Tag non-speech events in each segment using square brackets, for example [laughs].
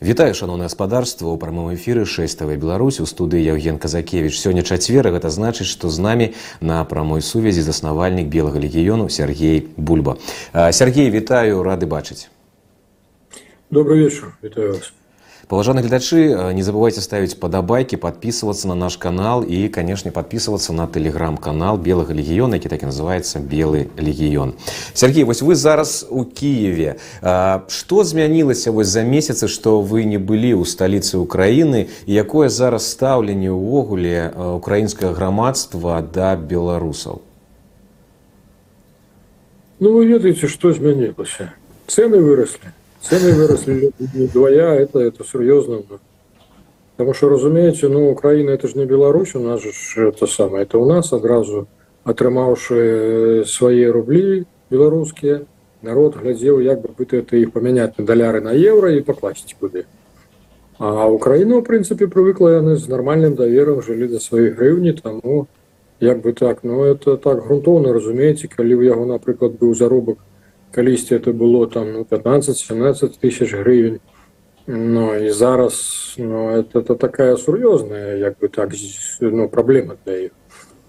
Вітаю шаноўнае гаспадарства ў прамым эфіры шэставай Беларусь у студыі Евген Казакевич сёння чацвера гэта значыць што з намі на прамой сувязі заснавальнік белага легіёну Сергей бульба Сергей вітаю рады бачыць добрый вечер вітаю вас Паважаны гледачы, не забывайте ставить падабайкі, подписываться на наш канал и, конечно, подписываться на телеграм-канал Белага легіёна, які так і называется Белы легіён. Сергей, вось вы зараз у Киеве. Што змянілася вось за месяцы, што вы не былі ў сталіцы Украіны і якое зараз стаўленне ўвогуле украінскага грамадства да беларусаў? Ну вы ведаеце, што змянілася. Цены выросли. Цены выросли вдвоя, это, это серьезно. Потому что, разумеете, ну, Украина это же не Беларусь, у нас же это самое, это у нас одразу атрымаўшы свои рубли белорусские, народ глядзеў як бы пытаецца іх памяняць на даляры на евро и пакласці куды а Украина в принципе привыкла яны з нармальным даверам жылі да сваёй грыўні таму як бы так ну это так грунтоўна разумееце калі у яго напрыклад быў заробак калісьці это было там ну, 15-17 тысяч гривень но і зараз ну, это, это такая сур'ёзная як бы так ну, праблема для іх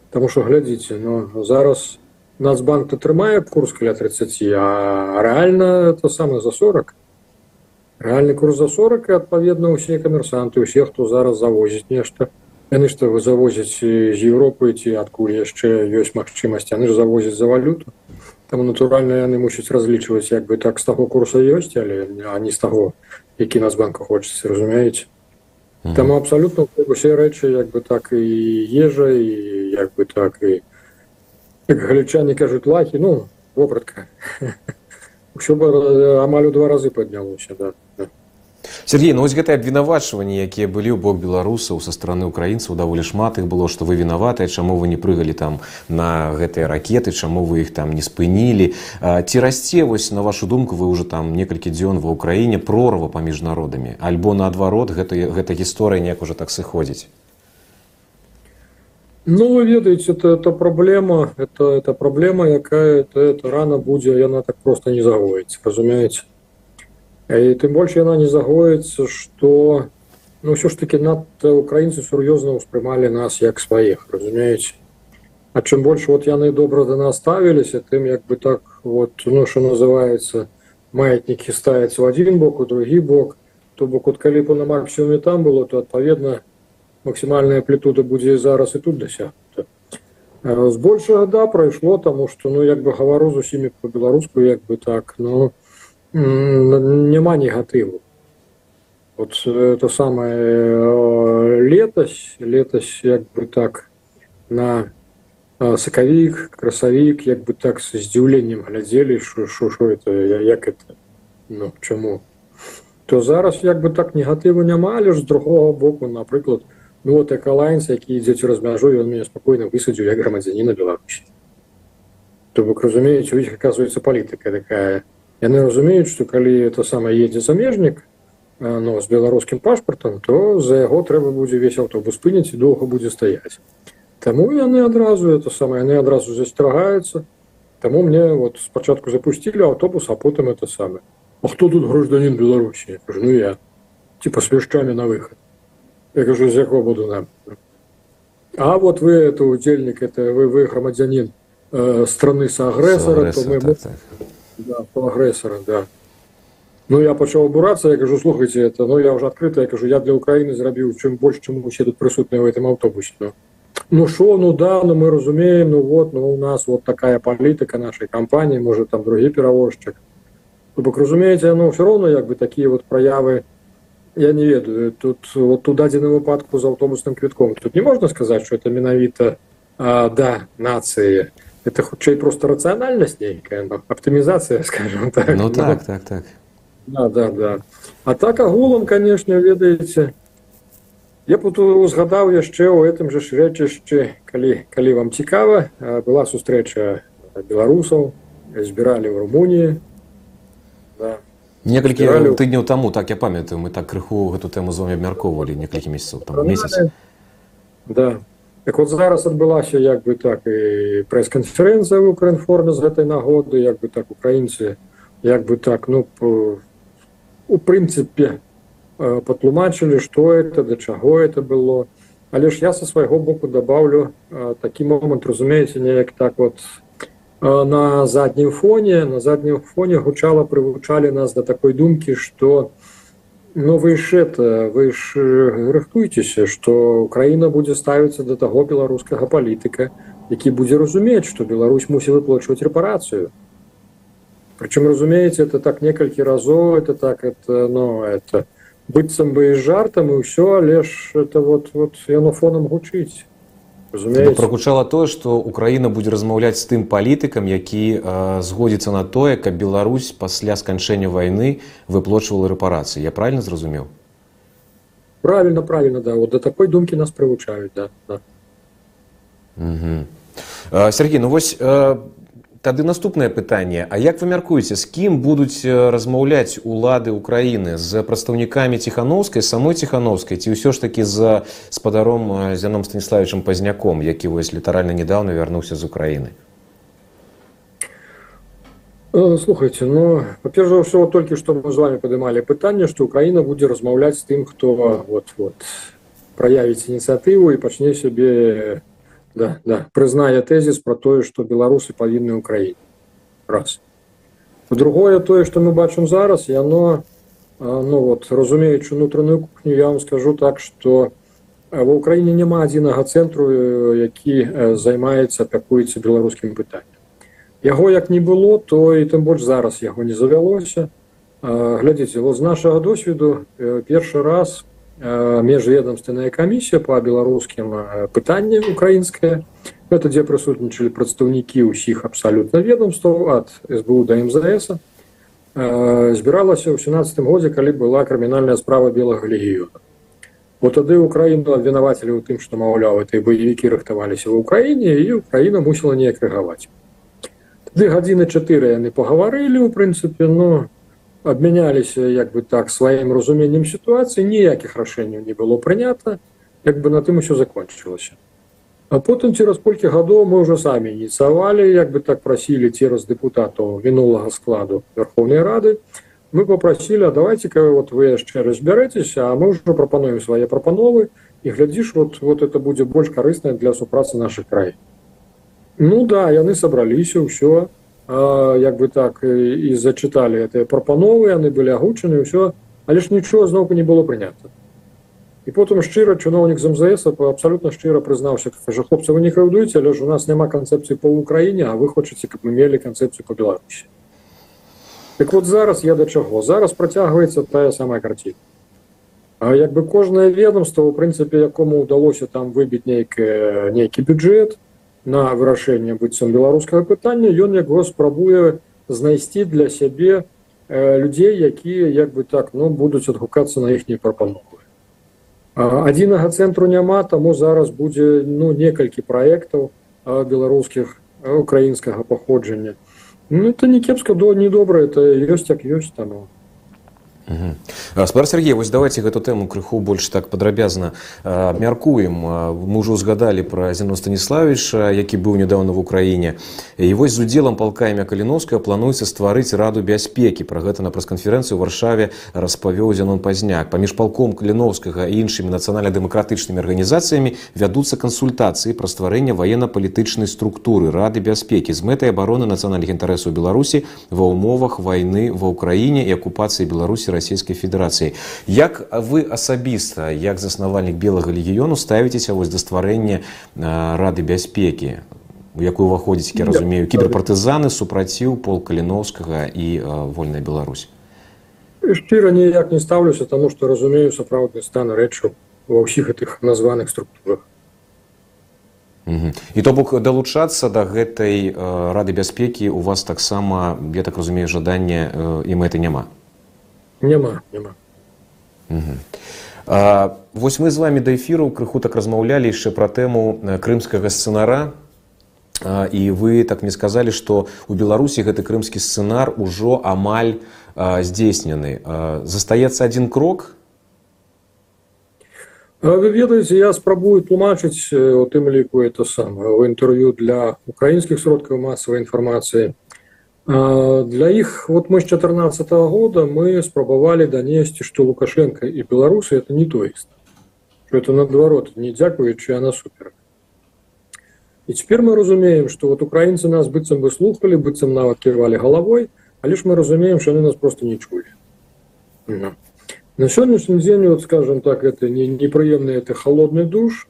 Таму что глядзіце но зараз нацбанк атрымае курс каля 30 а реально это самое за 40 реальны курс за 40 і адпаведна усе камерсанты усе хто зараз завозіць нешта яны што вы завозяць з Еўропы ці адкуль яшчэ ёсць магчымасць яны ж завозяць за валюту Таму натуральна яны мусяць разлічваць як бы так з таго курса ёсць, але а не з таго, які нас банка хочацца разумееце. Mm. Таму абсалютна усе рэчы як бы так і ежа і як бы так і як галічане кажуць лахі ну вопратка ўсё амаль у два разы паднялося да, да. Сергей ну вось гэтае абвінавачванні якія былі ў бок беларусаў са стороны украінцаў даволі шмат іх было што вы вінаватыя чаму вы не прыгалі там на гэтыя ракеты чаму вы іх там не спынілі ці расце вось на вашу думку вы уже там некалькі дзён ва ўкраіне прорва паміж народамі альбо наадварот гэта гэта гісторыя неяк уже так сыходзіць Ну вы ведаеце это это праблема это это праблема якая это, это рана будзе яна так просто не загоіць разумееце і тым больш яна не загоіцца что ну ўсё ж таки надта украінцы сур'ёзна ўспрымалі нас як сваіх разумееце А чым больш вот яны добра да нас ставіліся тым як бы так вот ну что называется маятнікі ставяць у один бок у другі бок то бок от калі бы на максимуме там было то адпаведна максімальная амплітуда будзе зараз і тут дасягнута збольшага да прайшло таму что ну як бы гавару з усімі по-беларуску як бы так ну няма негатыву вот это самое э, летась летась як бы так на э, сакавік красавік як бы так с здзіўленнем глядзелі що що это як это ну чаму то зараз як бы так негатыву няма але ж з другого боку напрыклад ну вот экалайнс які ідзе цераз мяжу ён мяне спокойно высадзіў як грамадзяніна беларусі то бок разумееце у іх оказывается палітыка такая яны разумеюць что калі это самое едзе замежнік но з беларускім пашпартам то за яго трэба будзе весь аўтобус спыніць і доўга будзе стаять Таму яны адразу это самое яны адразу засцерагаюцца Таму мне вот спачатку запусцілі аўтобус а потым это самое А хто тут гражданин беларусі ну я типа с вяшчамі на выход я кажу з яго буду нам А вот вы это удзельнік это вы вы грамадзянин э, страны саагрэсара то мы так, так да, по агрэсара да ну я пачаў абурацца я кажу слухайте это ну я уже адкрыта я кажу я для украины зрабіў чым больш чым усе тут прысутныя в этом аўтобусе ну ну шо ну да ну мы разумеем ну вот ну у нас вот такая палітыка нашай кампаніі может там другі перавозчык ну, бок разумееце ну все равно як бы такія вот праявы я не ведаю тут вот у дадзеным выпадку з аўтобусным квітком тут не можна сказаць что это менавіта да нацыі это хутчэй просто рацыянальнасць нейкая аптымізацыя [laughs] скажем так ну так ну, так так да, да, да. а так агулам конечно ведаеце я тут узгадаў яшчэ ў гэтым жа рэчышчы калі калі вам цікава была сустрэча беларусаў збіралі в румуніі да. некалькі тыдняў таму так я памятаю мы так крыху гэту тэму з вами абмяркоўвалі некалькі месяцаў там месяц да Так вот зараз адбылася як бы так і прэс-канферэнцыя ў украінформе з гэтай нагоды як бы так украінцы як бы так ну по, у прынцыпе э, патлумачылі што это да чаго это было але ж я со свайго боку добавлю э, такі момант разумееце неяк так вот э, на заднім фоне на заднім фоне гучала прывучалі нас да такой думкі что ну вы ж это вы ж рыхтуйцеся что украина будзе ставіцца до таго беларускага палітыка які будзе разумець что Беларусь мусіць выплачваць рэпарацыю причем разумееце это так некалькі разоў это так это но это быццам бы і жартам і ўсё але ж это вот вот яно фоном гучыць прагучала тое што украіна будзе размаўляць з тым палітыкам які э, згодзіцца на тое каб Беларусь пасля сканчэння вайны выплочвала рэпарацыі я правильно зразумеў правильно правильно да вот до такой думкі нас прывучаюць да, да. Угу. Сергей ну вось э, Тады наступнае пытанне А як вы мяркуеце з кім будуць размаўляць улады ўкраіны з прадстаўнікамі ціхановскай самой ціхановскай ці ўсё ж такі за спадаром зяном станіславічым пазняком які вось літаральна недавно вярнуўся з Украіны слухайте ну па-першае ўсё толькі што мы з вами падымалі пытанне што Украіна будзе размаўляць з тым хто вот вот праявіць ініцыятыву і пачне сябе да, да, прызнае тэзіс про тое што беларусы павінны ўкраіне раз другое тое што мы бачым зараз яно ну вот разумеючы унутраную кухню я вам скажу так что ва ўкраіне няма адзінага цэнтру які займаецца атакуецца беларускім пытаннем яго як не было то і тым больш зараз яго не завялося глядзіце вот з нашага досведу першы раз межведомственная камісія по беларускім пытанні украінская это дзе прысутнічалі прадстаўнікі ўсіх абсалютна ведомстваў ад сбу да мзс збіралася ў семнадцатым годзе калі была крымінальная справа белага легіёна вот тады украіну абвінавацілі ў тым што маўляў этой баевікі рыхтаваліся в украіне і украіна мусіла неяк рэагаваць тады гадзіны чатыры яны пагаварылі у прынцыпе но ну, абмяняліся як бы так сваім разуменнем сітуацыі ніякіх рашэнняў не было прынята як бы на тым усё закончылася а потым цераз колькі гадоў мы ўжо самі ініцыявалі як бы так прасілі цераз дэпутатаў мінулага складу верховнай рады мы попросілі давайте ка вот вы яшчэ разбярэцеся а мы ўжо прапануем свае прапановы і глядзіш вот вот это будзе больш карыснае для супрацы наших краін ну да яны сабраліся ўсё як бы так і зачыталі гэтыя прапановы яны былі агучаны ўсё але ж нічого зноўку не было прынята і потым шчыра чыноўнік з мзс абсалютна шчыра прызнаўся кажа хлопцы вы не крыўдуеце але ж у нас няма канцэпцыі по ўкраіне а вы хочаце каб мы мелі канцэпцыю по беларусі так вот зараз я да чаго зараз працягваецца тая самая карціна А як бы кожнае ведомство у прынцыпе якому ўдалося там выбіць нейкі нейкі бюджет на вырашэнне быццам беларускага пытання ён яго спрабуе знайсці для сябе э, людзей якія як бы так ну будуць адгукацца на іхнія прапановы. Адзінага цэнтру няма таму зараз будзе ну некалькі праектаў беларускіх украінскага паходжання. Ну это не кепска до недобра это ёсць як ёсць там ну. спар Сергей вось давайте гэту тэму крыху больш так падрабязна абмяркуем мы ўжо узгадалі пра зіно станіславіша які быў нядаўна в украіне і вось з удзелам палкамя каліновская плануецца стварыць раду бяспекі пра гэта на прэс-канферэнцыю варшаве распавёў зянон пазняк паміж палком каліновскага і іншымі нацыянальна-дэмакратычнымі арганізацыямі вядуцца кансультацыі пра стварэнне ваенна-палітычнай структуры рады бяспекі з мэтай абароны нацыянальных інтарэсаў беларусі ва ўмовах вайны ва ўкраіне і акупацыі беларусі расійскай федэрацыі як вы асабіста як заснавальнік белага легіёну ставіцеся вось да стварэння рады бяспекі у якую уваходзіць я разумею кіберпартызаны супраціў пол каліновскага і вольная Беларусь шчыра ніяк не стаўлюся таму што разумею сапраўдны стан рэчаў ва ўсіх гэтых названых структурах і то бок далучацца да гэтай рады бяспекі у вас таксама я так разумею жаданне і мэты няма няма няма а, вось мы з вами да эфіру крыху так размаўлялі яшчэ пра тэму крымскага сцэнара а, і вы так мне сказалі што у беларусі гэты крымскі сцэнар ужо амаль здзейснены застаецца адзін крок вы ведаеце я спрабую тлумачыць у тым ліку это сам у інтэрв'ю для украінскіх сродкаў масавай інфармацыі А, Для іх вот мы с 2014 года мы спрабавалі данесці што лукашенко і беларусы это не тоіст что это наадварот не дзякуючы а насуперак і цяпер мы разумеем что вот украінцы нас быццам бы слухали быццам нават ківалі галавой але ж мы разумеем что яны нас просто не чулі Ну. на сённяшні дзень вот скажем так это не непрыемны это холодны душ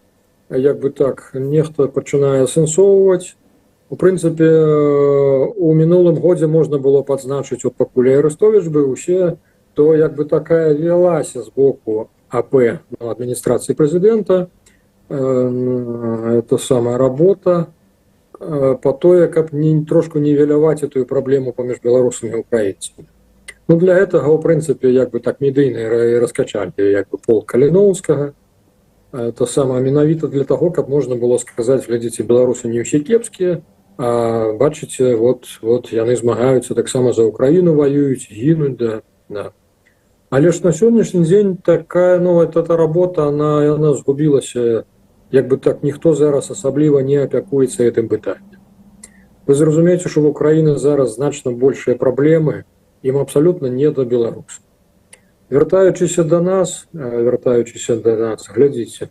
а як бы так нехта пачынае асэнсоўваць у прынцыпе у мінулым годзе можна было падзначыць от пакуль арестович быў усе то як бы такая вялася з боку ап ну, адміністрацыі прэзідэнта э, это самая работа э, по тое каб не трошку нівеляваць эту праблему паміж беларусамі і украінцамі ну для этого у прынцыпе як бы так медыйны раскачалі як бы пол каліноўскага это самае менавіта для того каб можна было сказаць глядзіце беларусы не ўсе кепскія а бачыце вот вот яны змагаюцца таксама за украіну воююць гінуць да да але ж на сённяшні дзень такая ну эта работа она яна згубілася як бы так ніхто зараз асабліва не апякуецца гэтым пытаннем вы зразумееце що в украіны зараз значна большыя праблемы ім абсалютна не да беларус вяртаючыся до нас вяртаючыся до нас глядзіце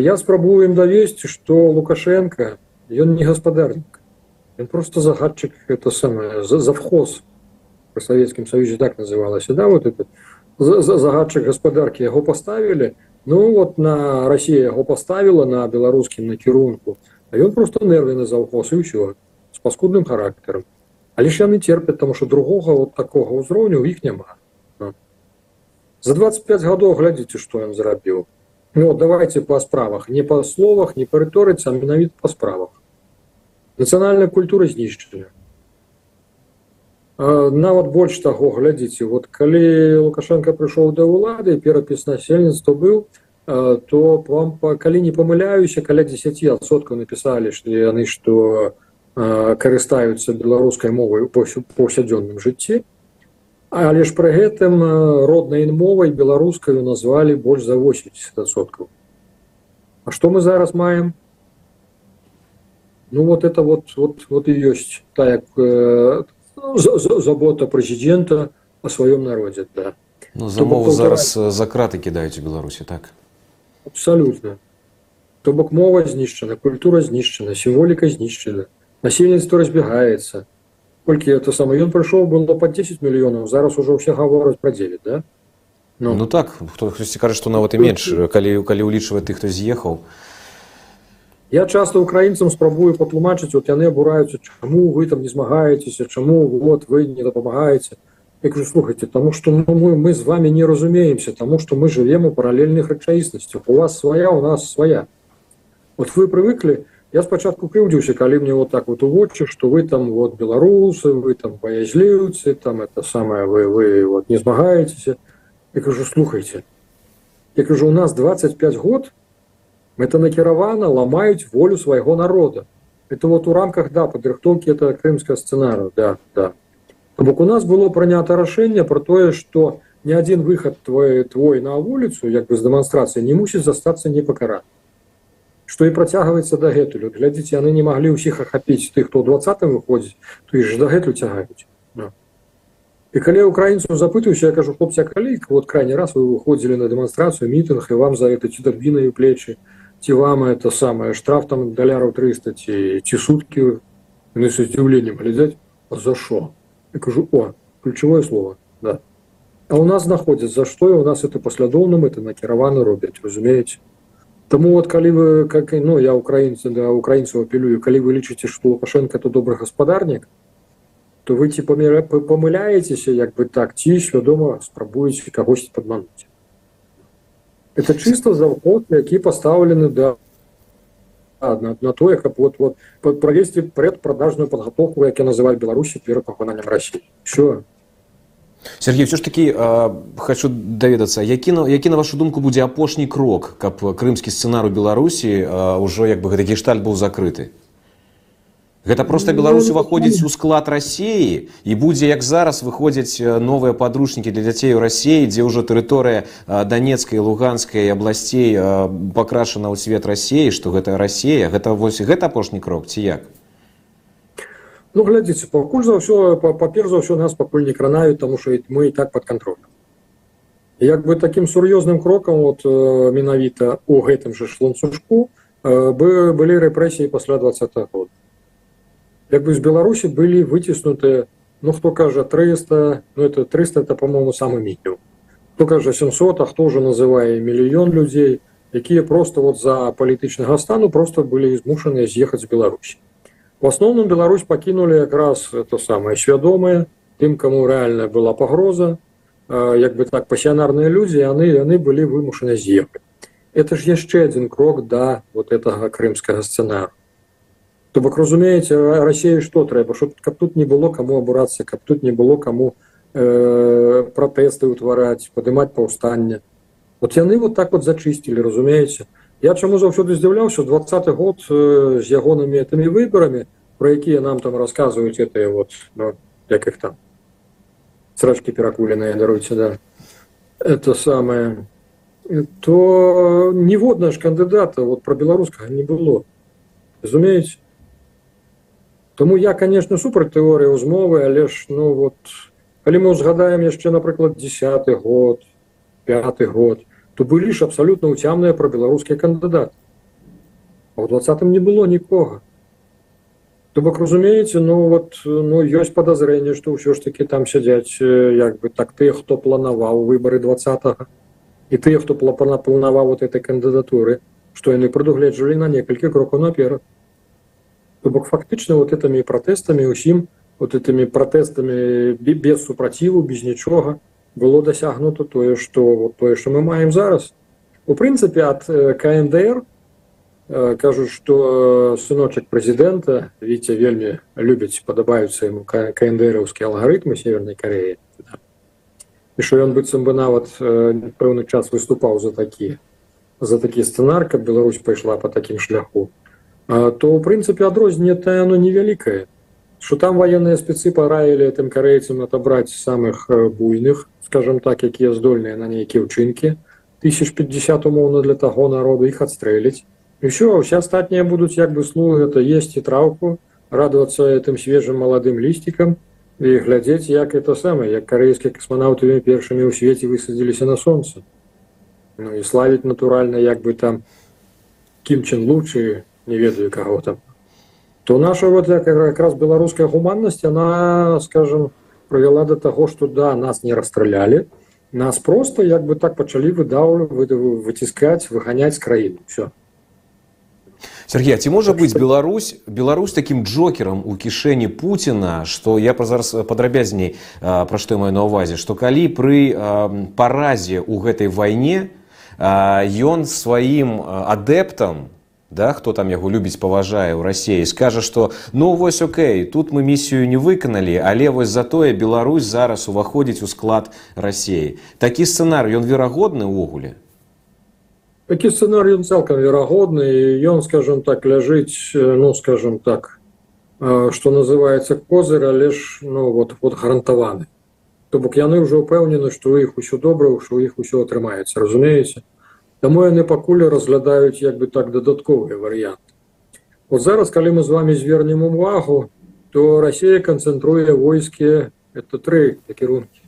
я спрабую ім давесці что лукашенко ён не гаспадарнік ён просто загадчык это самое завхоз при савецкім саюзе так называлася да вот это загадчык гаспадаркі яго поставілі ну вот на Россия яго поставила на беларускім накірунку а ён просто нервы на завхоз і ўсё с паскудным характаром але ж яны терпят тому что другога вот такого ўзроўню у іх няма ну. за 25 гадоў глядзіце что ён зрабіў ну давайте по справах не по словах не па рыторыцы а менавіта по справах нацыянальная культура знішчана нават больш таго глядзіце вот калі лукашенко прыйшоў да ўлады перапіс насельніцтва быў то вам калі не памыляюся каля 10соткаў напісалі што яны што карыстаюцца беларускай мовай у паўсядзённым жыцці але ж пры гэтым роднай мовай беларускаю назвалі больш за 80соткаў А што мы зараз маем ну вот это вот вот вот і ёсць так як забота прэзідэнта о сваём народзе да ну, за мову зараз за краты кідаюць у беларусі так абсолютно то бок мова знішчана культура знішчана сімволіка знішчана насельніцтва разбегаецца колькі это самае ён прыйшоў было под 10 мільёнаў зараз ужо ўсе гавораць пра 9 да ну, ну так хто хтосьці кажа што нават і менш калі калі ўлічвае тых хто з'ехаў я часто украінцам спрабую патлумачыць вот яны абураюцца чаму вы там не змагаецеся чаму вот вы не дапамагаеце я кажу слухайте тому что ну, мы мы з вами не разумеемся тому что мы живем у параллельных рэчаіснасцях у вас свая у нас своя вот вы привыкли я спачатку крыўдзіўся калі мне вот так вот у вочы что вы там вот беларусы вы там баязліўцы там это самое вы вы вот не змагаецеся я кажу слухайте я кажу у нас 25 год это накіравана ламаюць волю свайго народа это вот у рамках да падрыхтоўкі это крымская сцэнару да да бок у нас было прынята рашэнне про тое что ни один выход твой твой на вуліцу як бы з дэманстрацыі не мусіць застацца непакарат что і працягваецца дагэтулю глядзіце яны не маглі ўсіх ахапіць тых хто двадцатым выходзіць то і ж дагэтуль цягаюць да. і калі украінцу запытаюся я кажу хлопця калі вот крайні раз вы выходзілі на дэманстрацыю мітынг і вам за это ці дарбінаю плечы ці вам это самое штраф там даляраў 300 ці ці суткі с удзіўленнем глядзяць за що я кажу о ключевое слово да а у нас знаходзяць за што у нас это паслядоўным это накіраваны робяць разумееце Таму вот калі вы как ну я украінцы да украінцаў апелюю калі вы лічыце што лукашенко то добры гаспадарнік то вы ці паміра памыляецеся як бы так ці свядома спрабуеце кагосьці падмануць это чисто завход які пастаўлены да на, на тое каб вот вот правесці предпрадажную подготовку як я называю беларусі перад пакананнем россии все Сергей все ж таки э, хочу даведацца які на які на вашу думку будзе апошні крок каб крымскі сцэнар у беларусі э, ўжо як бы гэты гешталь быў закрыты Гэта проста Беларусь уваходзіць у склад рассіі і будзе як зараз выходзяць новыя падручнікі для дзяцей у рассіі, дзе ўжо тэрыторыя данецкай луганскай абласцей пакрашана ў свет рассіі, што гэта рассія, гэта вось гэта апошні крок ці як. Ну глядзіце пакуль за ўсё паперш за ўсё нас пакуль не кранаюць тому что мы і так под контролем як бы таким сур'ёзным крокам вот менавіта у гэтым же шлунцушку бы былі рэпрэсіі пасля двадцатого года як бы з беларусі былі выціснутыя ну хто кажа 300 ну это 300 это по-моему самый мінімум хто кажа 700 а хто уже называе мільён людзей якія просто вот за палітычнага стану просто былі змушаныя з'ехаць з беларусі в асноўным Беларусь пакінулі якраз это самае свядомыя тым кому реальная была пагроза як бы так пасіянарныя людзі яны яны былі вымушаны з'ехаць это ж яшчэ один крок да вот этого крымскага сцэнару То бок разумееце Росія што трэба щоб каб тут не было кому абурацца каб тут не было кому э, пратэсты ўтвараць падымаць паўстанне вот яны вот так вот зачысцілі разумееце я чаму заўсёды здзіўляўся двадцаты год э, з ягонымі этими выборамі про якія нам там рассказываюць это вот ну, як их там срачки перакуленыя даруйце да это самое то ніводна ж кандыдата вот про беларускага не было разумееце Тому я конечно супраць тэорыі ўзмовы але ж ну вот калі мы узгадаем яшчэ напрыклад десятый год пятый год то былі ж абсолютно уцямныя про беларускі кандыдат а ў двадцатым не было нікога то бок разумееце ну вот ну ёсць подазрение что ўсё ж таки там сядзяць як бы так тыя хто планаваў выборы двадцатого і тыя хто планаваў вот этой кандыдатуры что яны прадугледжвалі на некалькі крокаў наперад То бок фактычна вот этими пратэстамі усім вот этими пратэстамі без супраціву без нічога было дасягнуто тое что вот тое что мы маем зараз. У прынцыпе ад кндр кажуць что сыночак прэзідэнта віце вельмі любяць падабаюцца ему кндраўскія алгарытмы северной кореи. І що ён быццам бы нават пэўны час выступаў за такі за такі сцэнар каб Беларусь пайшла по такім шляху. То ў прынцыпе адрозненне оно невялікае что там военные спецы параілі этим карейцам отобрать самых буйных скажем так якія здольныя на нейкія ўчынкі 1050 умоўно для таго народу іх адстрэліць еще все астатнія будуць як бы слуг это есть і траўку радоваться этим свежим маладым лісцікам і глядзець як это самое як карейскія космонаўтамі першымі ў свеце высадзіліся на солнце ну і славіць натуральна як бы там кімчын лучше не ведаю кого там то наша вот как раз беларуская гуманнасць она скажем провяла до того что да нас не расстралялі нас просто як бы так пачалі выдаў выціскаць выганяць краіну все Сергей ці можа быць Беларусь Беларусь таким джокером у кішэні Пуціна что я пра зараз падрабязней пра што маю на увазе что калі пры паразе у гэтай вайне ён сваім адэптам да, хто там яго любіць паважае ў рассіі скажа што ну вось окей тут мы місію не выканалі але вось затое Беларусь зараз уваходзіць у склад рассіі такі сцэнар ён верагодны ўвогуле такі сцэнар ён цалкам верагодны ён скажем так ляжыць ну скажем так что называется козыр але ж ну вот вот гарантаваны то бок яны ўжо ўпэўнены што у іх усё добра што у іх усё атрымаецца разумееце Таму яны пакуль разглядаюць як бы так дадатковыя варыянты. Вот зараз калі мы з вами звернем увагу, то Россия канцэнтруе войскі это тры накірункі.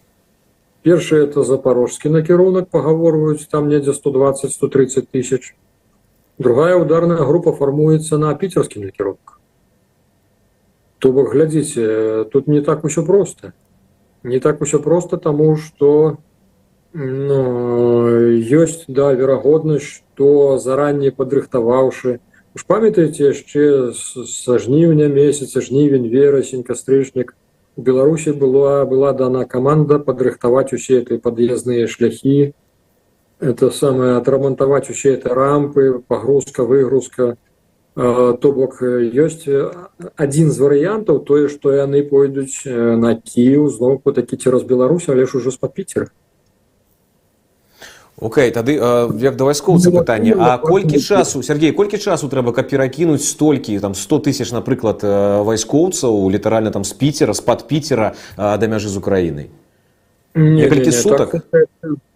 Першае это запорожскі накірунак пагаворваюць там недзе 120-130 тысяч. Другая ударная група фармуецца на піцерскі накірунак. То бок глядзіце, тут не так усё просто. Не так усё просто таму, што Ну, ёсць да верагоднасць што зараней падрыхтаваўшы ж памятаеце яшчэ са жніўня месяца жнівень верасень кастрычнік у беларусі была была дана каманда падрыхтаваць усе этой пад'ездныя шляхі это самае адрамантаваць усе это рампы пагрузка выгрузка то бок ёсць адзін з варыянтаў тое што яны пойдуць на кіў зноўку такі цераз Беларусь але ж ужо з-пад піцера Окей, тады як да вайскоўца пытанне А колькі часу Сергей колькі часу трэба каб перакінуць столькі там 100 тысяч напрыклад вайскоўцаў літаральна там з піцера з-пад піцера да мяжы з Украінай некалькі сутак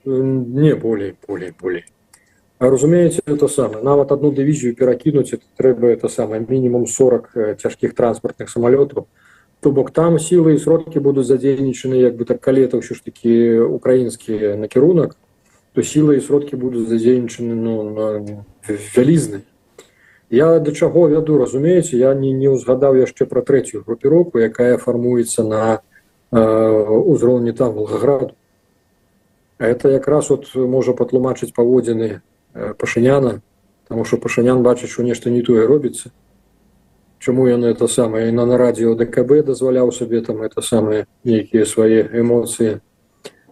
не болей болей болей разумееце это самае нават одну дывізію перакінуць это трэба это самае мінімум 40 цяжкіх транспартных самалётаў То бок там сілы і сродкі будуць задзейнічаны як бы так калі это ўсё ж такі украінскі накірунак то сілы і сродкі будуць задзейнічаны ну, на вялізны я да чаго вяду разумееце я не не ўзгадаў яшчэ пра трэцюю групіроўку якая фармуецца на э, узроўні там волгограду это якраз от можа патлумачыць паводзіны э, пашыняна тому что пашынян бачыць што нешта не тое робіцца чаму яны это самае на на радіо ДКБ дазваляў сабе там это самыя нейкія свае эмоцыі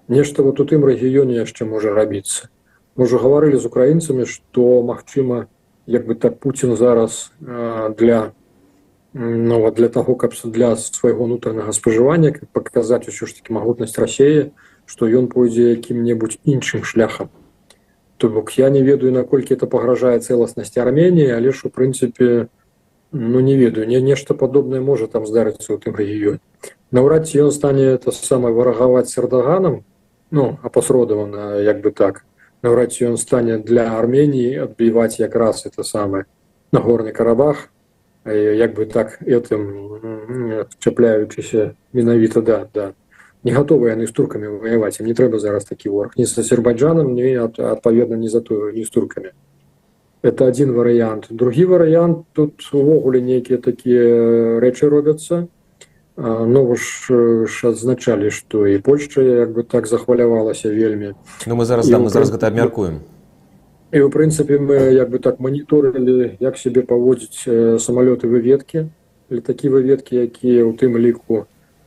нешта вот у тым рэгіёне яшчэ можа рабіцца можа гаварылі з украінцамі што магчыма як бы так Пуін зараз э, для ну, для таго каб для свайго унутранага спажывання паказаць усё ж таки магутнасць рассеі што ён пойдзе якім-небудзь іншым шляхам то бок я не ведаю наколькі это пагражае цэласнасці армении але ж у прынцыпе ну не ведаю не нешта падобнае можа там здарыцца ў тым рэгіёне наўрад ці ён стане это самае варагаваць сердаганам ну апасродавана як бы так наўрад ці ён стане для армении адбіваць якраз это самае нагорны карабах як бы так этим чапляючыся менавіта да да не гатовы яны з туркамі ваяваць ім не трэба зараз такі вораг не з азербайджанам не адпаведна не за тую не з туркамі это один варыянт другі варыянт тут увогуле нейкія такія рэчы робяцца ну ж ж адзначалі што і польшча як бы так захвалявалася вельмі Ну мы зараз да, мы зараз гэта абмяркуем і ў прынцыпе мы як бы так маніторылі як сябе паводзіць самалёты выведкі летакі выведкі якія ў тым ліку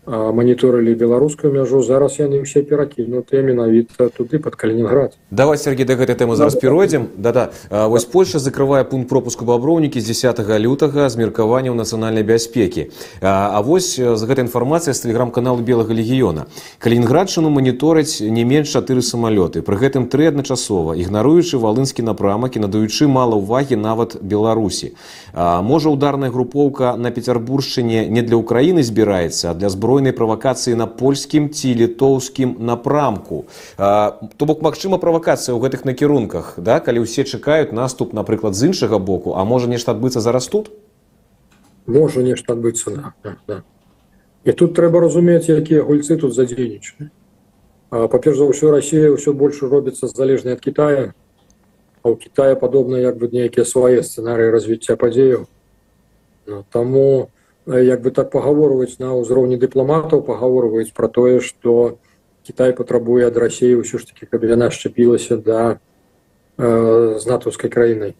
маніторылі беларускую мяжу зараз яны ўсе перакінутыя менавіта туды под калининград давай Сергей да гэтай тэмы зараз перайдзем да да вось Польша закрывае пункт пропуску баброўнікі з 10 лютага з меркаванняў нацыянальнай бяспекі А вось з гэтай інфармацыя з тэлеграм-каналу белага легіёна калининградчыну маніторыць не менш чатыры самалёты пры гэтым тры адначасова ігнаруючы валынскі напрамак і надаючы мала ўвагі нават беларусі а, можа ударная групоўка на пецярбуршчыне не для ўкраіны збіраецца а для зброй збройнай правакацыі на польскім ці літоўскім напрамку. То бок магчыма правакацыя ў гэтых накірунках да? Калі ўсе чакаюць наступ напрыклад з іншага боку а можа нешта адбыцца зараз тут? Можа нешта адбыцца да, да, да. і тут трэба разумець якія гульцы тут задзейнічаны па-перш за ўсё Росія ўсё больш робіцца залежнай ад Китая а ў Китае падобна як бы нейкія свае сцэнарыі развіцця падзеяў. Ну, таму як бы так пагаворваюць на ўзроўні дыпламатаў пагаворваюць пра тое што Кітай патрабуе ад рассеі ўсё ж таки каб яна шчапілася да э, з натаўскай краінай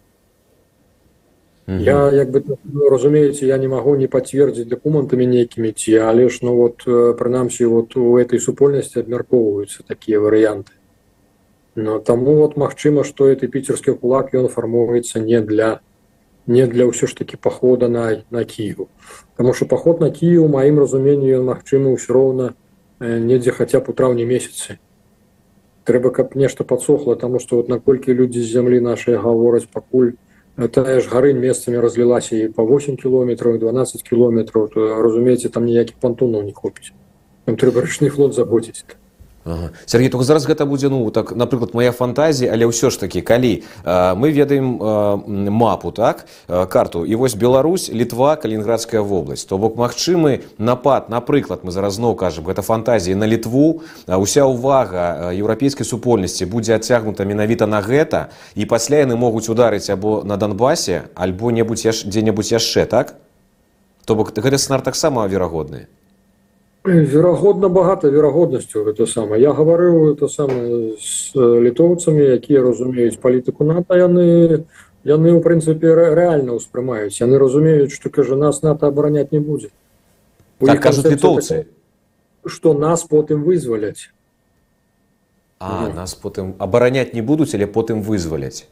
mm -hmm. я як бы ну, разумееце я не магу не пацвердзіць дакументамі нейкімі ці але ж ну вот прынамсі вот у этой супольнасці абмяркоўваюцца такія варыянты но таму вот магчыма што это піцерскі кулак ён фармуецца не для не для ўсё ж таки похода на на Киеву потому что поход на Киев маім разумению ён магчымы ўсё роўна недзе хаця б у траўні месяцы трэба каб нешта подсохло тому что вот наколькі людзі з зямлі нашай гавораць пакуль тая ж гарын месцамі разлілася і по 8 кіметраў 12 кіметраў то разумееце там ніякіх пантонаў не хопіць там трэба рачны флот заботіць Ага. Сергей только зараз гэта будзе ну так напрыклад моя фантазія але ўсё ж таки калі э, мы ведаем э, мапу так э, карту і вось Беларусь літва калининградская вобласць то бок магчымы напад напрыклад мы зараз зноў кажам гэта фантазіі на літву уся ўвага еўрапейскай супольнасці будзе адцягнута менавіта на гэта і пасля яны могуць ударыць або на донбасе альбо небудзь дзе-небудзь яшчэ так то бок гэты сценар таксама верагодны верагодна багата верагоднасцю гэта самае я гаварыў это самае з літоўцамі якія разумеюць палітыку нато яны яны ў прынцыпе рэальна ўспрымаюць яны разумеюць што кажа нас нато абараняць не будзе так, кажуць літоўцы што нас потым вызваляць а ну. нас потым абараняць не будуць але потым вызваляць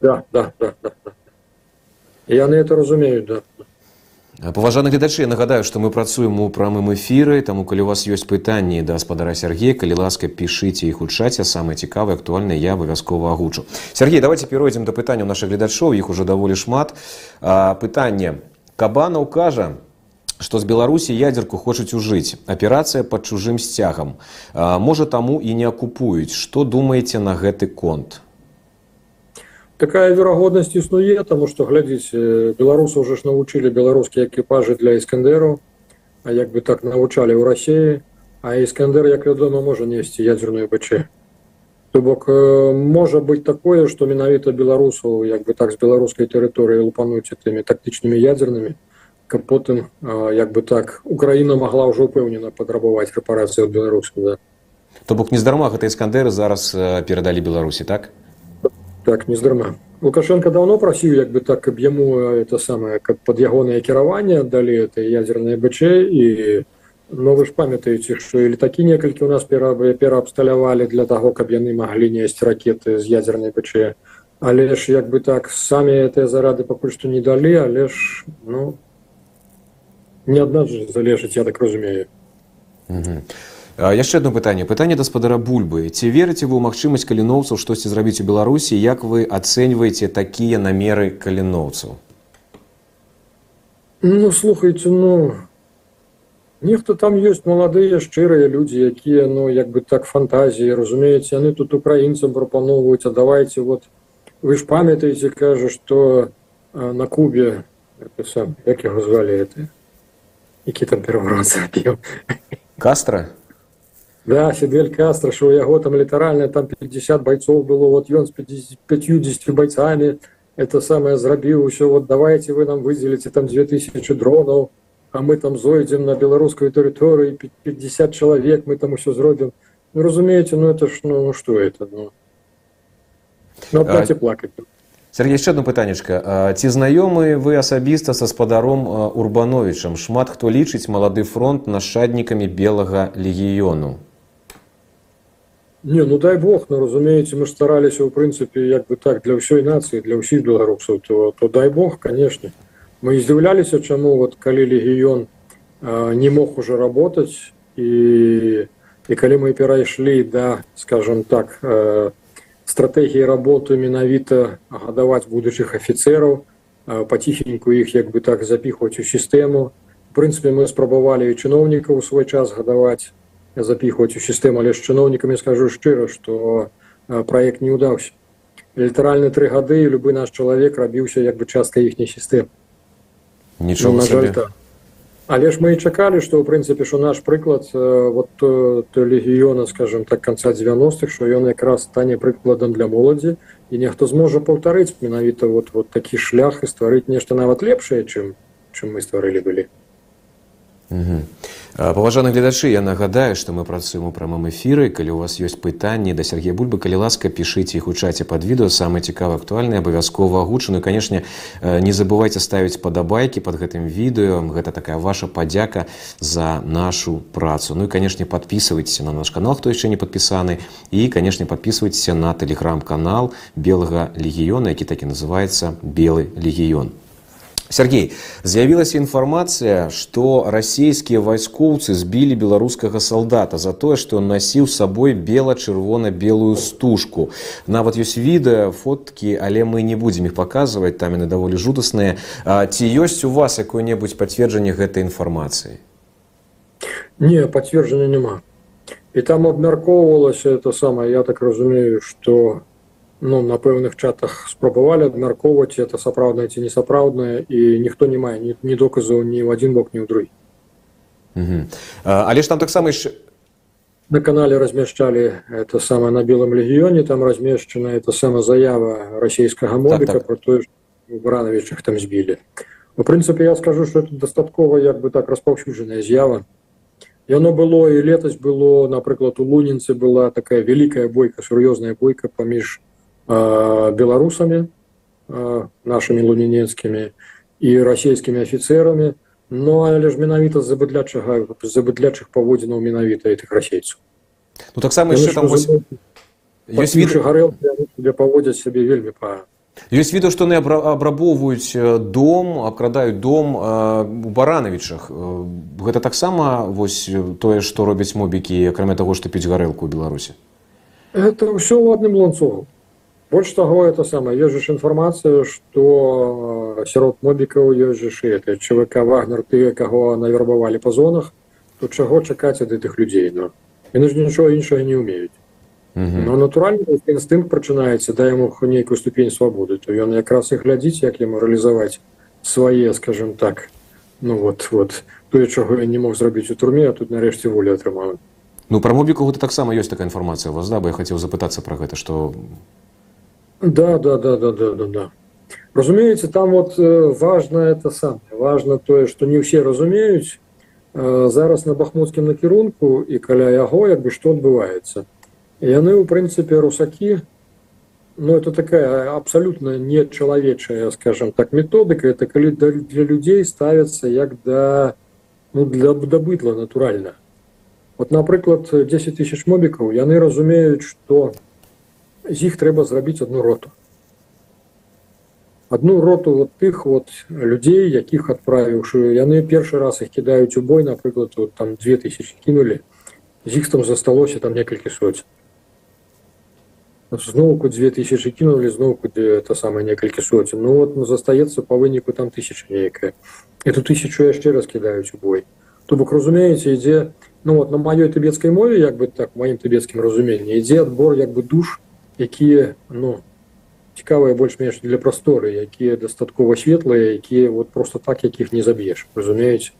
да, да, да, да, да. яны это разумеюць да паважаны гледачы нагадаю што мы працуем у прамым эфіры таму калі у вас ёсць пытанні да гаспадара Сергея калі ласка пішыце іх у чаце самыя цікавыя актуальныя я абавязкова агучу Сергей давайте перайдзем да пытанняў наших гледачоў іх уже даволі шмат а, пытанне кабанаў кажа што з беларусі ядзерку хочуць ужыць аперацыя пад чужым сцягам а, можа таму і не акупуюць што думаеце на гэты конт такая верагоднасць існуе тому что глядзіць беларусаў уже ж навучылі беларускія экіпажы для іскандеру а як бы так навучалі ў рассіі а іскандер як вядома можа несці ядзерную бч то бок э, можа быць такое што менавіта беларусаў як бы так з беларускай тэрыторыі лупануць тымі тактычнымі ядзернымі каб потым э, як бы так украіна могла ўжо ўпэўнена падрабаваць рэпарацыю ад беларусаў да. То бок нездарма гэта іскандеры зараз э, перадалі беларусі так так нездарма лукашенко давно прасіў як бы так каб яму э, это самае каб под ягонае кіраванне далі это ядзернае бч і ну вы ж памятаеце што і летакі некалькі у нас пера пераабсталявалі для таго каб яны маглі несці ракеты з ядзернай бч але ж як бы так самі гэтыя зарады пакуль што не далі але ж ну не адна ж залежыць я так разумею Угу. яшчэ одно пытанне пытанне гаспадара бульбы ці верыце вы ў магчымасць каліноўцаў штосьці зрабіць у беларусі як вы ацэньваеце такія намеры каліноўцаў ну слухайте ну нехта там ёсць маладыя шчырыя людзі якія ну як бы так фантазіі разумееце яны тут украінцам прапаноўваюць а давайте вот вы ж памятаеце кажа что на кубе это сам як яго звалі это які там пераворот зрабіў кастра Да, Фидель Кастро, что у яго там літаральна там 50 бойцов было, вот ён с 50, 50 бойцами это самое зрабіў усё вот давайте вы нам выделите там 2000 дронов, а мы там зойдем на беларускую тэрыторыю 50 человек мы там усё зробім. Ну, разумееце, ну это ж ну, ну что это ну. Ну, А- плакать. Сергей яшчэ одно пытанечка ці знаёмы вы асабіста са спадаром а, урбановичам шмат хто лічыць малады фронт нашчаднікамі белага легіёну Не, ну дай бог, ну разумееце, мы ж стараліся ў прынцыпе як бы так для ўсёй нацыі, для ўсіх беларусаў, то, то дай бог, конечно. Мы і здзіўляліся, чаму вот калі легіён э, не мог уже работать і, і калі мы перайшлі да скажем так э, стратэгіі работы менавіта гадаваць будучых афіцераў, э, паціхеньку іх як бы так запіхваць у сістэму. В прынцыпе, мы спрабавалі і чыноўнікаў у свой час гадаваць Запихваць у сістэму але з чыноўнікамі скажу шчыра што проект не ўдаўся літаральна тры гады любы наш чалавек рабіўся як бы частка іхняй сістэмы нічого на жаль так але ж мы і чакалі што ў прынцыпе що наш прыклад э, вот то, то легіёна скажем так канца 90-х що ён якраз стане прыкладам для моладзі і нехто зможа паўтарыць менавіта вот вот такі шлях і стварыць нешта нават лепшае чым чым мы стварылі былі Мгм. А, паважаны гледачы я нагадаю што мы працуем у прамым эфіры калі у вас ёсць пытанні да Сергея бульбы калі ласка пішыце іх у чаце под відэо самыя цікава актуальныя абавязкова агучаную канешне э, не забывайте ставіць падабайкі под гэтым відэо гэта такая ваша падзяка за нашу працу ну і канешне подписывайтесь на наш канал хто яшчэ не подпісаны і канешне подписывайтесь на тэлеграм-канал белага легіёна які так і называется белы легіён Сергей, з'явілася інфармацыя, што расійскія вайскоўцы збілі беларускага салдата за тое, што ён насіў з сабой бела-чырвона-белую стужку. Нават ёсць відэа, фоткі, але мы не будзем іх паказваць, там яны даволі жудасныя. А, Ці ёсць у вас якое-небудзь пацверджанне гэтай інфармацыі? Не, пацверджання няма. І там абмяркоўвалася это самае, я так разумею, што ну, на пэўных чатах спрабавалі абмяркоўваць это сапраўднае ці несапраўднае і ніхто не мае ні, ні доказаў ні ў адзін бок, ні ў другі. Угу. А, але ж там таксама яшчэ На канале размяшчалі это самае на белым легіёне, там размешчана это сама заява расійскага мобіка так. про тое, што Барановичах там збілі. У прынцыпе, я скажу, што это дастаткова як бы так распаўсюджаная з'ява. Яно было і летась было, напрыклад, у Лунінцы была такая вялікая бойка, сур'ёзная бойка паміж э, беларусамі, э, нашымі лунінецкімі і расійскімі афіцэрамі, Ну але ж менавіта з забыдлячага забыдлячых паводзінаў менавіта гэтых расейцаў. ну, таксама яшчэ там вось... ёсць від... гарэлкі для паводзяць сябе вельмі па Ёсць відэо, што яны абра- абрабоўваюць дом, абкрадаюць дом у баранавічах. Гэта таксама вось тое, што робяць мобікі, акрамя таго, што піць гарэлку ў Беларусі. это ўсё ў адным ланцугу больш таго это самае ёсць ж інфармацыя што э, сярод мобікаў ёсць жа ж это чвк вагнер тыя каго навербавалі па зонах то чаго чакаць ад гэтых людзей ну? Яны ж нічога іншага не ўмеюць Мгм. Ну, натуральна інстынкт прачынаецца да яму нейкую ступень свабоды то ён якраз і глядзіць як яму рэалізаваць свае скажем так ну вот вот тое чаго я не мог зрабіць у турме а тут нарэшце волю атрымала Ну пра мобіку гэта таксама ёсць такая інфармацыя вас да? Бо я хацеў запытацца пра гэта што да да да да да да да разумееце там вот важно это самое важно тое что не ўсе разумеюць зараз на бахмутскім накірунку і каля яго як бы што адбываецца яны у прынцыпе русакі ну это такая абсолютно нечалавечая скажем так методыка это калі для людзей ставятся як да ну для дабытла натуральна вот напрыклад 10 тысяч мобікаў яны разумеюць что з іх трэба зрабіць одну роту одну роту вот тых вот людзей якіх адправіўшы яны першы раз их кідаюць у бой напрыклад вот, там 2000 кінули з іх там засталося там некалькі соць зноўку 2000 кінули зноўку это самое некалькі соцень ну вот ну, застаецца по выніку там тысяча нейкая эту тысячу яшчэ раз кідаюць у бой то бок разумееце ідзе ну вот на маёй тыбецкай мове як бы так маім тыбецкім разуменні ідзе адбор як бы душ якія ну цікавыя больш-менш для прасторы якія дастаткова светлыя якія вот просто так якіх не заб'еш разумееце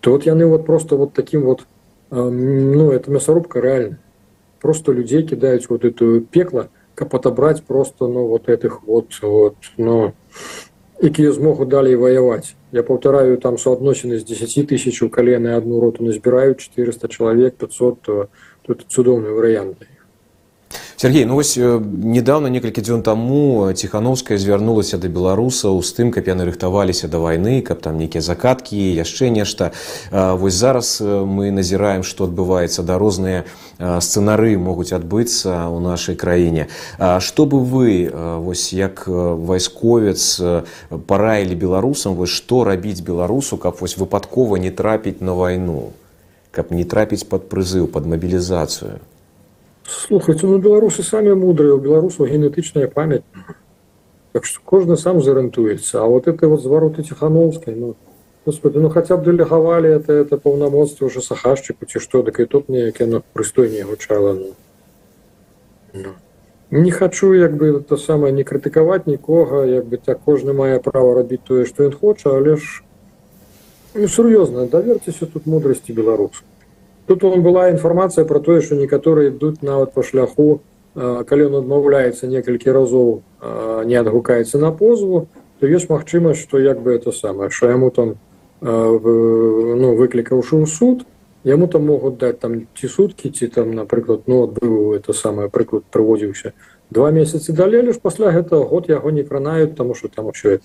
то вот яны вот просто вот таким вот э, ну это мясорубка реально просто людей кидаюць вот эту пекло каб отобрать просто ну вот этих вот вот но якія змогуць далей ваяваць я паўтараю там суадносіны з 10 тысяч у калены одну роту назбіраюць 400 чалавек 500 то тут цудоўны варыянт Сергей ну вось недавно некалькі дзён таму ціхановская звярнулася да беларусаў з тым каб яны рыхтаваліся да вайны каб там нейкія закаткі яшчэ нешта вось зараз мы назіраем што адбываецца да розныя сцэнары могуць адбыцца ў нашай краіне што бы вы вось як вайсковец параілі беларусам вось што рабіць беларусу каб вось выпадкова не трапіць на вайну каб не трапіць пад прызыў пад мабілізацыю слухайте ну беларусы самі мудрыя у беларусаў генетычная память так что кожны сам зарыентуецца а вот это вот звароты ціхановскай ну господи ну хотя б дэлегавалі это это паўнамоцтва уже сахашчыку ці што дык і тут неяк яно прыстойнее гучала ну. ну не хочу як бы то самое не крытыкаваць нікога як бы так кожны мае права рабіць тое што ён хоча але ж ну сур'ёзна даверцеся тут мудрасці беларусаў тут он была інфармацыя про тое что некаторыя ідуць нават по шляху калі он адмаўляецца некалькі разоў не адгукаецца на позву то ёсць магчымасць что як бы это самое что яму там ну выклікаўшы ў суд яму там могуць даць там ці суткі ці там напрыклад ну быў это самое прыклад прыводзіўся два месяцы далей ж пасля гэтага год яго не кранаюць тому что там все это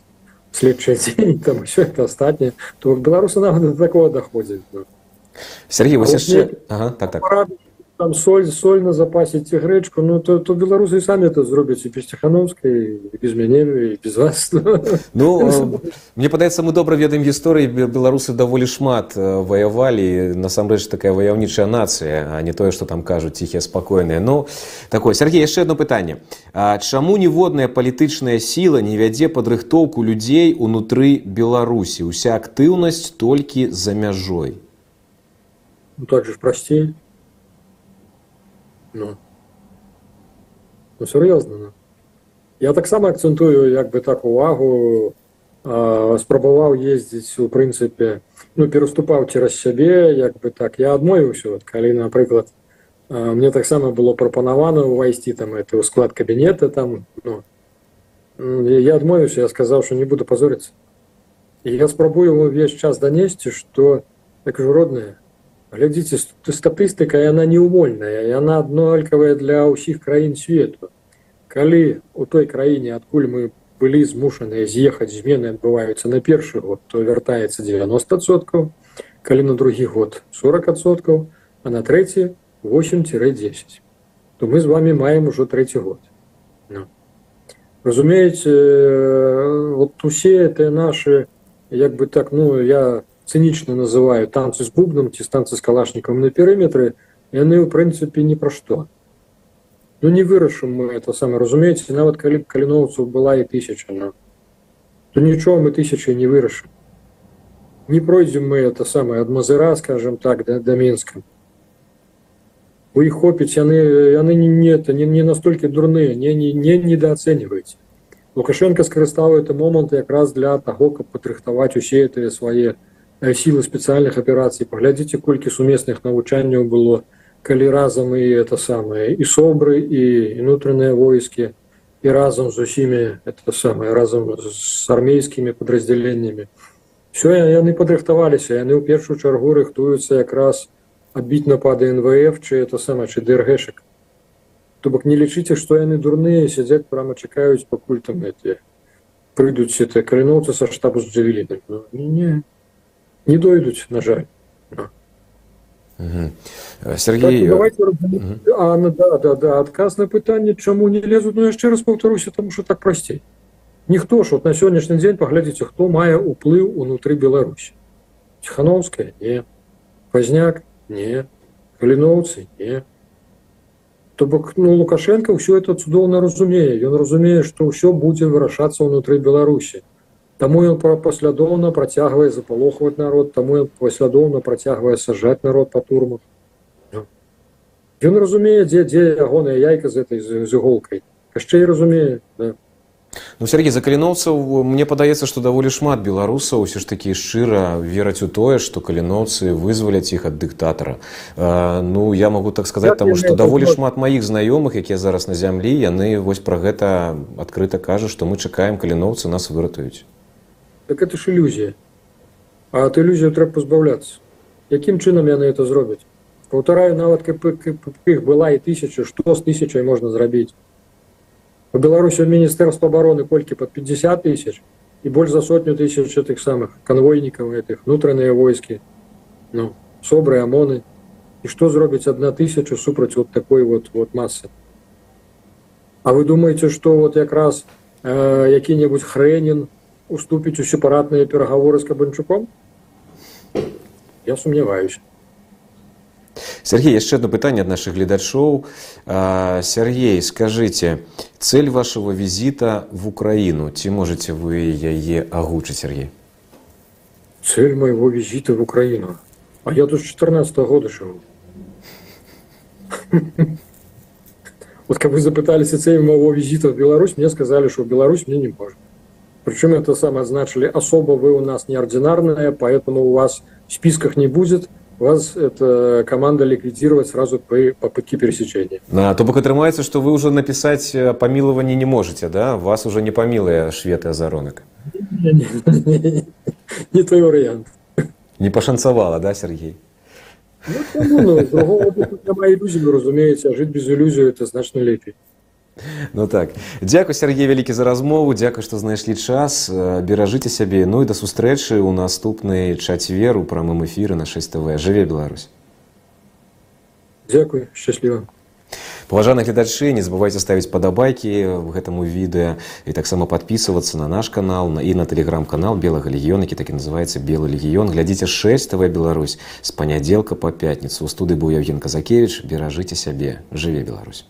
следчыя дзень там [laughs] все это астатняе то беларусы нават до такого доходзяць ну. Сергей вось яшчэ ага, так, так. там соль соль на запасе ці грэчку ну то то беларусы самі это зробяць і без ціхановскай без мяне і без вас [laughs] ну мне падаецца мы добра ведаем гісторыі беларусы даволі шмат ваявалі насамрэч такая ваяўнічая нацыя а не тое што там кажуць ціхія спакойныя ну такое Сергей яшчэ одно пытанне А чаму ніводная палітычная сіла не вядзе падрыхтоўку людзей унутры беларусі уся актыўнасць толькі за мяжой ну, так же простей. Ну. Ну, сур'ёзна. Ну. Я таксама акцэнтую як бы так увагу спрабаваў ездзіць у прынцыпе ну пераступаў цераз сябе як бы так я адмовіўся вот калі напрыклад мне таксама было прапанавана ўвайсці там это ў склад кабінета там ну, я адмовіўся я сказаў что не буду пазорыцца я спрабую увесь час данесці что так жа родная глядзіце статыстыка яна неумольная яна аднолькавая для ўсіх краін свету калі у той краіне адкуль мы былі змушаныя з'ехаць змены адбываюцца на першы год то вяртаецца 90соткаў калі на другі год 40соткаў а на трэці 8-10 то мы з вами маем ужо трэці год ну. разумееце вот усе это наши як бы так ну я цынічна называю танцы з бубном ці станцы з калашнікам на перыметры яны ў прынцыпе ні пра што ну не вырашым мы это самое разумееце нават калі б каліноўцаў была і тысяча но то нічого мы тысячи не вырашым не пройдзем мы это самое ад мазыра скажем так да, да мінска у іх хопіць яны яны не не это не, не настолькі дурныя не не не недооцэньваеце Лукашенко скарыстаў гэты момант якраз для таго каб падрыхтаваць усе гэтыя свае э, сілы спецыяльных аперацый паглядзіце колькі сумесных навучанняў было калі разам і это самае і собры і унутраныя войскі і разам з усімі это самае разам з армейскімі падраздзяленнямі все яны падрыхтаваліся яны ў першую чаргу рыхтуюцца якраз адбіць напады нвф чи это самае чи дргшек то бок не лічыце што яны дурныя сядзяць прямо чакаюць пакуль там эти прыйдуць это каліноўцы са штабу з джавелінамі ну, не не дойдуць на жаль Угу. Сергей так, давайте угу. а, ну, да, да, да. адказ на пытанне чаму не лезут ну яшчэ раз паўтаруся тому что так прасцей ніхто ж вот на сённяшні дзень паглядзіце хто мае уплыў унутры беларусі ціхановская не пазняк не каліноўцы не то бок ну лукашенко ўсё это цудоўна разумее ён разумее што ўсё будзе вырашацца ўнутры беларусі Таму ён паслядоўна працягвае запалохваць народ, таму ён паслядоўна працягвае сажаць народ па турмах. Ён разумее, дзе дзе ягоная яйка з этой з, з іголкай. яшчэ і разумее. Да. Ну, Сергей за каліноўцаў мне падаецца, што даволі шмат беларусаў усе ж такі шчыра вераць у тое, што каліноўцы вызваляць іх ад дыктатара. А, ну я магу так сказаць, таму што даволі шмат маіх знаёмых, якія зараз на зямлі, яны вось пра гэта адкрыта кажуць, што мы чакаем каліноўцы нас выратуюць так это ж ілюзія а от ілюзію трэба пазбаўляцца якім чынам яны это зробяць паўтараю нават іх была і тысяча што з тысячай можна зрабіць у беларусі міністэрства обороны колькі под 50 тысяч і больш за сотню тысяч тых самых канвойнікаў гэтых нутраныя войскі ну собры амоны і што зробіць одна тысяча супраць вот такой вот вот массы А вы думаете что вот якраз э, які-небудзь хрэнін уступіць у сепаратныя перагаворы з кабанчуком я сумняваюся Сергей яшчэ одно пытанне ад наших гледачоў Сергей скажите цель вашего визита в Украину ці можете вы яе агучыць Сергей цель моего визита в Украину а я тут с 14 -го года живу [laughs] вот как вы запытались цель моего визита в Беларусь мне сказали что в Беларусь мне не можно Причем это самое означали, особо вы у нас неординарная, поэтому у вас в списках не будет, вас эта команда ликвидировать сразу при попытке пересечения. А, то бок атрымаецца, што вы ўжо напісаць э, памілаванне не можете, да? вас уже не памілыя шветы азаронак. Не, не, не, не той вариант. Не пашанцавала, да, Сергей? Ну, тому, ну, другого няма ілюзій, разумеется, а жить без ілюзії это значно лепей. Ну так дзякуй Сергей вялікі за размову дзякуй што знайшлі час беражыце сябе ну і да сустрэчы ў наступны чацвер у прамым эфіры на 6 тв жыве Беларусь Дякуй счастліва Паважаны гледачы не забывайте ставіць падабайкі гэтаму відэа і таксама подписывацца на наш канал на і на тэлеграм-канал белага легіён які так і называется белы легіён глядзіце 6 тв Беларусь з панядзелка па пятніцу у студы быў Евген казакевич беражыце сябе жыве Беларусь